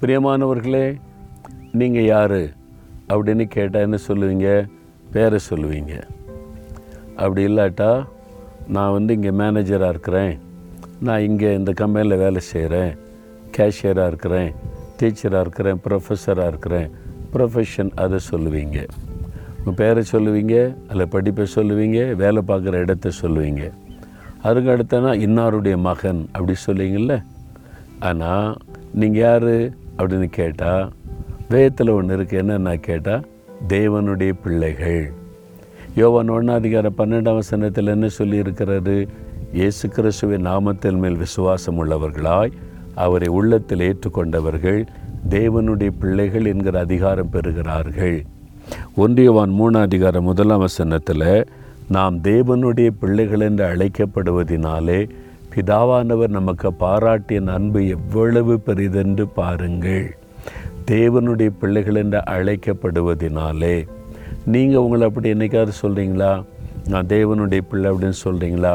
பிரியமானவர்களே நீங்கள் யார் அப்படின்னு கேட்டால் என்ன சொல்லுவீங்க? பேரை சொல்லுவீங்க. அப்படி இல்லாட்டா நான் வந்து இங்கே மேனேஜராக இருக்கிறேன். நான் இங்கே இந்த கம்பெனியில் வேலை செய்கிறேன் கேஷியராக இருக்கிறேன். டீச்சராக இருக்கிறேன். ப்ரொஃபஸராக இருக்கிறேன். ப்ரொஃபஷன் அதை சொல்லுவீங்க. உங்கள் பேரை சொல்லுவீங்க அதில் படிப்பை சொல்லுவீங்க வேலை பார்க்குற இடத்த சொல்லுவீங்க. அதுக்கு அடுத்தனா இன்னாருடைய மகன் அப்படி சொல்லுவீங்கள்ல ஆனால் நீங்கள் யார்? அப்படின்னு கேட்டால் வேதத்தில் ஒன்று இருக்குது என்னென்ன கேட்டால் தேவனுடைய பிள்ளைகள். யோவான் ஒன்றாதிகார பன்னெண்டாம் வசனத்தில் என்ன சொல்லியிருக்கிறாரு இயேசு கிறிஸ்துவின் நாமத்தின் மேல் விசுவாசம் உள்ளவர்களாய் அவரை உள்ளத்தில் ஏற்றுக்கொண்டவர்கள் தேவனுடைய பிள்ளைகள் என்கிற அதிகாரம் பெறுகிறார்கள். ஒன்றியவான் மூணாம் அதிகாரம் முதலாம் வசனத்தில் நாம் தேவனுடைய பிள்ளைகள் என்று அழைக்கப்படுவதினாலே பிதாவானவர் நமக்கு பாராட்டிய அன்பு எவ்வளவு பெரிதென்று பாருங்கள். தேவனுடைய பிள்ளைகள் என்று அழைக்கப்படுவதினாலே. நீங்கள் உங்களை அப்படி என்னைக்காவது சொல்கிறீங்களா நான் தேவனுடைய பிள்ளை அப்படின்னு சொல்கிறீங்களா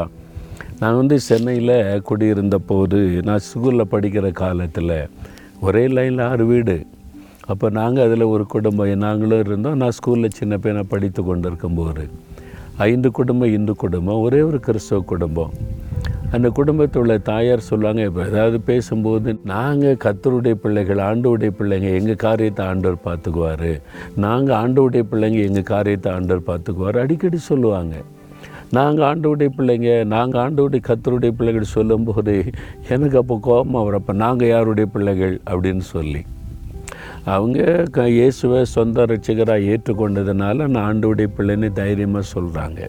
நான் வந்து சென்னையில் குடியிருந்த போது நான் ஸ்கூலில் படிக்கிற காலத்தில் ஒரே லைனில் ஆறு வீடு. அப்போ நாங்கள் அதில் ஒரு குடும்பம் நாங்களும் இருந்தோம். நான் ஸ்கூலில் சின்ன பையனை படித்து கொண்டு இருக்கும்போது ஐந்து குடும்பம் இந்து குடும்பம் ஒரே ஒரு கிறிஸ்தவ குடும்பம். அந்த குடும்பத்தில் உள்ள தாயார் சொல்லுவாங்க இப்போ ஏதாவது பேசும்போது நாங்கள் கத்தருடைய பிள்ளைகள் ஆண்டோடைய பிள்ளைங்க எங்கள் காரியத்தை ஆண்டவர் பார்த்துக்குவார். நாங்கள் ஆண்டோடைய பிள்ளைங்க எங்கள் காரியத்தை ஆண்டவர் பார்த்துக்குவார். அடிக்கடி சொல்லுவாங்க. நாங்கள் ஆண்டோடைய பிள்ளைங்க நாங்கள் ஆண்டோடைய கத்தருடைய பிள்ளைகள் சொல்லும்போது எனக்கு அப்போ கோபம் வரப்போ நாங்கள் யாருடைய பிள்ளைகள் அப்படின்னு சொல்லி. அவங்க க இயேசுவை சொந்த ரட்சிகராக ஏற்றுக்கொண்டதுனால நான் ஆண்டோடைய பிள்ளைன்னு தைரியமாக சொல்கிறாங்க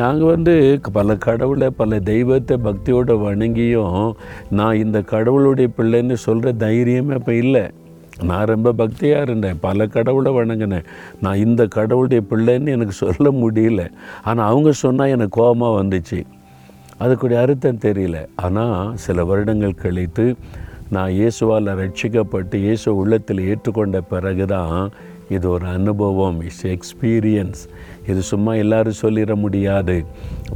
நாங்கள் வந்து பல கடவுளை பல தெய்வத்தை பக்தியோடு வணங்கியும் நான் இந்த கடவுளுடைய பிள்ளைன்னு சொல்கிற தைரியமே அப்போ இல்லை. நான் ரொம்ப பக்தியாக இருந்தேன் பல கடவுளை வணங்கினேன். நான் இந்த கடவுளுடைய பிள்ளைன்னு எனக்கு சொல்ல முடியல. ஆனால் அவங்க சொன்னால் எனக்கு கோபமாக வந்துச்சு. அதுக்குடைய அர்த்தம் தெரியல. ஆனால் சில வருடங்கள் கழித்து நான் இயேசுவால் ரட்சிக்கப்பட்டு இயேசு உள்ளத்தில் ஏற்றுக்கொண்ட பிறகு தான் இது ஒரு அனுபவம் இட்ஸ் எக்ஸ்பீரியன்ஸ் இது சும்மா எல்லாரும் சொல்லிட முடியாது.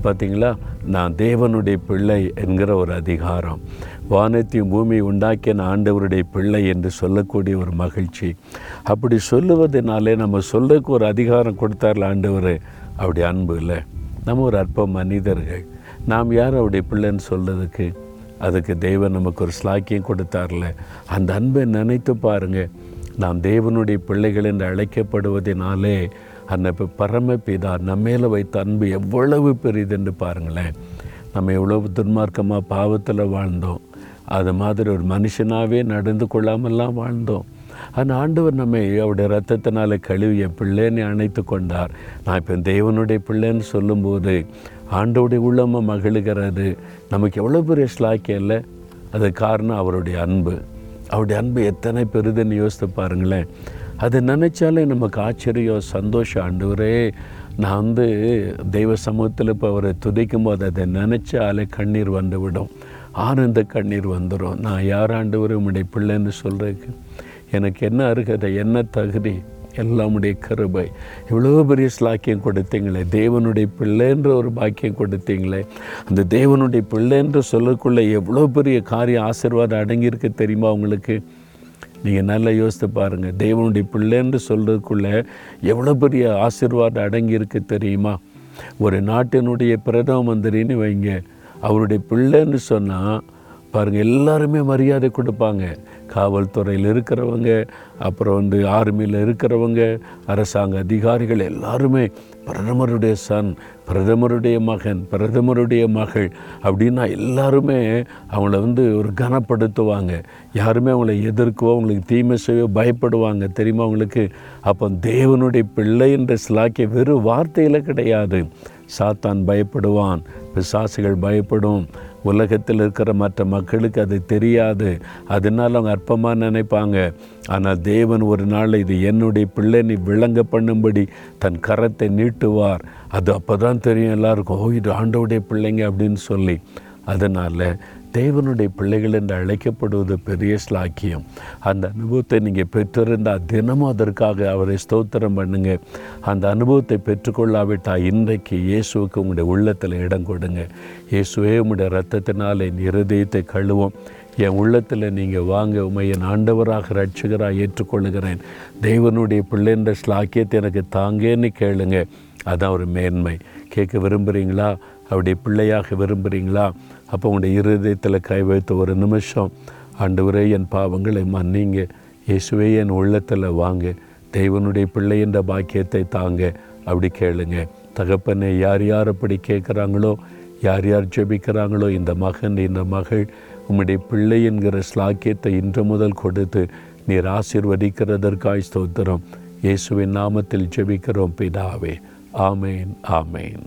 பார்த்தீங்களா நான் தேவனுடைய பிள்ளை என்கிற ஒரு அதிகாரம். வானத்தையும் பூமி உண்டாக்கிய ஆண்டவருடைய பிள்ளை என்று சொல்லக்கூடிய ஒரு மகிழ்ச்சி. அப்படி சொல்லுவதனாலே நம்ம சொல்லக்கு ஒரு அதிகாரம் கொடுத்தார்ல ஆண்டவர். அப்படி அன்பு இல்லை. நம்ம ஒரு அற்ப மனிதர்கள். நாம் யார் அவருடைய பிள்ளைன்னு சொல்கிறதுக்கு அதுக்கு தெய்வம் நமக்கு ஒரு ஸ்லாக்கியம் கொடுத்தார்ல. அந்த அன்பை நினைத்து பாருங்கள் நாம் தேவனுடைய பிள்ளைகள் என்று அழைக்கப்படுவதனாலே அந்த பரமபிதா நம்ம மேலே வைத்த அன்பு எவ்வளவு பெரிதென்று பாருங்களேன். நம்ம எவ்வளவு துன்மார்க்கமாக பாவத்தில் வாழ்ந்தோம். அது மாதிரி ஒரு மனுஷனாகவே நடந்து கொள்ளாமல்லாம் வாழ்ந்தோம். அந்த ஆண்டவர் நம்மை அவருடைய ரத்தத்தினால் கழுவி என் பிள்ளைன்னு அணைத்து கொண்டார். நான் இப்போ தேவனுடைய பிள்ளைன்னு சொல்லும்போது ஆண்டோடைய உள்ளமாக மகிழுகிறது. நமக்கு எவ்வளோ பெரிய ஸ்லாக்கியம் இல்லை? அது காரணம் அவருடைய அன்பு. அவருடைய அன்பு எத்தனை பெருதுன்னு யோசித்து பாருங்களேன். அதை நினச்சாலே நமக்கு ஆச்சரியம் சந்தோஷம். ஆண்டவரே நான் வந்து தெய்வ சமூகத்தில் இப்போ அவரை துதிக்கும் போது அதை நினச்சாலே கண்ணீர் வந்து விடும் ஆனந்த கண்ணீர் வந்துடும் நான் யார் ஆண்டவர் உம்முடைய பிள்ளைன்னு சொல்கிறேன் எனக்கு என்ன அருகதை என்ன தகுதி? எல்லாமுடைய கருபை. இவ்வளோ பெரிய ஸ்லாக்கியம் கொடுத்தீங்களே. தேவனுடைய பிள்ளைன்ற ஒரு பாக்கியம் கொடுத்தீங்களே. அந்த தேவனுடைய பிள்ளைன்ற சொல்லக்குள்ளே எவ்வளோ பெரிய காரிய ஆசீர்வாதம் அடங்கியிருக்கு தெரியுமா உங்களுக்கு? நீங்கள் நல்லா யோசித்து பாருங்கள் தேவனுடைய பிள்ளைன்னு சொல்கிறதுக்குள்ளே எவ்வளோ பெரிய ஆசீர்வாதம் அடங்கியிருக்கு தெரியுமா? ஒரு நாட்டினுடைய பிரதம மந்திரின்னு வைங்க. அவருடைய பிள்ளைன்னு சொன்னால் பாருங்கள் எல்லாருமே மரியாதை கொடுப்பாங்க. காவல்துறையில் இருக்கிறவங்க அப்புறம் வந்து ஆர்மியில் இருக்கிறவங்க அரசாங்க அதிகாரிகள் எல்லாருமே பிரதமருடைய சன் பிரதமருடைய மகன் பிரதமருடைய மகள் அப்படின்னா எல்லாருமே அவங்கள வந்து ஒரு கனப்படுத்துவாங்க. யாருமே அவங்கள எதிர்க்கவோ அவங்களுக்கு தீமை செய்யவோ பயப்படுவாங்க. தெரியுமா அவங்களுக்கு அப்போ தேவனுடைய பிள்ளை என்ற சிலாக்கிய வெறும் வார்த்தையில் கிடையாது. சாத்தான் பயப்படுவான். பிசாசுகள் பயப்படும். உலகத்தில் இருக்கிற மற்ற மக்களுக்கு அது தெரியாது. அதனால் அவங்க அற்பமாக நினைப்பாங்க. ஆனால் தேவன் ஒரு நாள் இது என்னுடைய பிள்ளை நீ விளங்க பண்ணும்படி தன் கரத்தை நீட்டுவார். அது அப்போ தான் தெரியும் எல்லாருக்கும் ஓ இது ஆண்டவுடைய பிள்ளைங்க அப்படின்னு சொல்லி. அதனால் தேவனுடைய பிள்ளைகள் என்று அழைக்கப்படுவது பெரிய ஸ்லாக்கியம். அந்த அனுபவத்தை நீங்கள் பெற்றிருந்தால் தினமும் அதற்காக அவரை ஸ்தோத்திரம் பண்ணுங்க. அந்த அனுபவத்தை பெற்றுக்கொள்ளாவிட்டால் இன்றைக்கு இயேசுவுக்கு உங்களுடைய உள்ளத்தில் இடம் கொடுங்க. இயேசுவே உங்களுடைய ரத்தத்தினால் என் இருதயத்தை கழுவோம். என் உள்ளத்தில் நீங்கள் வாங்க உமை என் ஆண்டவராக ரட்சகராக ஏற்றுக்கொள்ளுகிறேன். தேவனுடைய பிள்ளைன்ற ஸ்லாக்கியத்தை எனக்கு தாங்கேன்னு கேளுங்க. அதான் ஒரு மேன்மை. கேட்க விரும்புகிறீங்களா அப்படி பிள்ளையாக விரும்புகிறீங்களா அப்போ உங்களுடைய இருதயத்தில் கை வைத்த ஒரு நிமிஷம். ஆண்டவரே என் பாவங்களை மன்னிங்க. இயேசுவே என் உள்ளத்தில் வாங்க. தெய்வனுடைய பிள்ளை என்ற பாக்கியத்தை தாங்க. அப்படி கேளுங்க. தகப்பனை யார் யார் அப்படி கேட்குறாங்களோ யார் யார் ஜெபிக்கிறாங்களோ இந்த மகன் இந்த மகள் உம்முடைய பிள்ளை என்கிற ஸ்லாக்கியத்தை இன்று முதல் கொடுத்து நீர் ஆசிர்வதிக்கிறதற்காய் ஸ்தோத்திரம். இயேசுவின் நாமத்தில் ஜெபிக்கிறோம் பிதாவே. ஆமேன் ஆமேன்.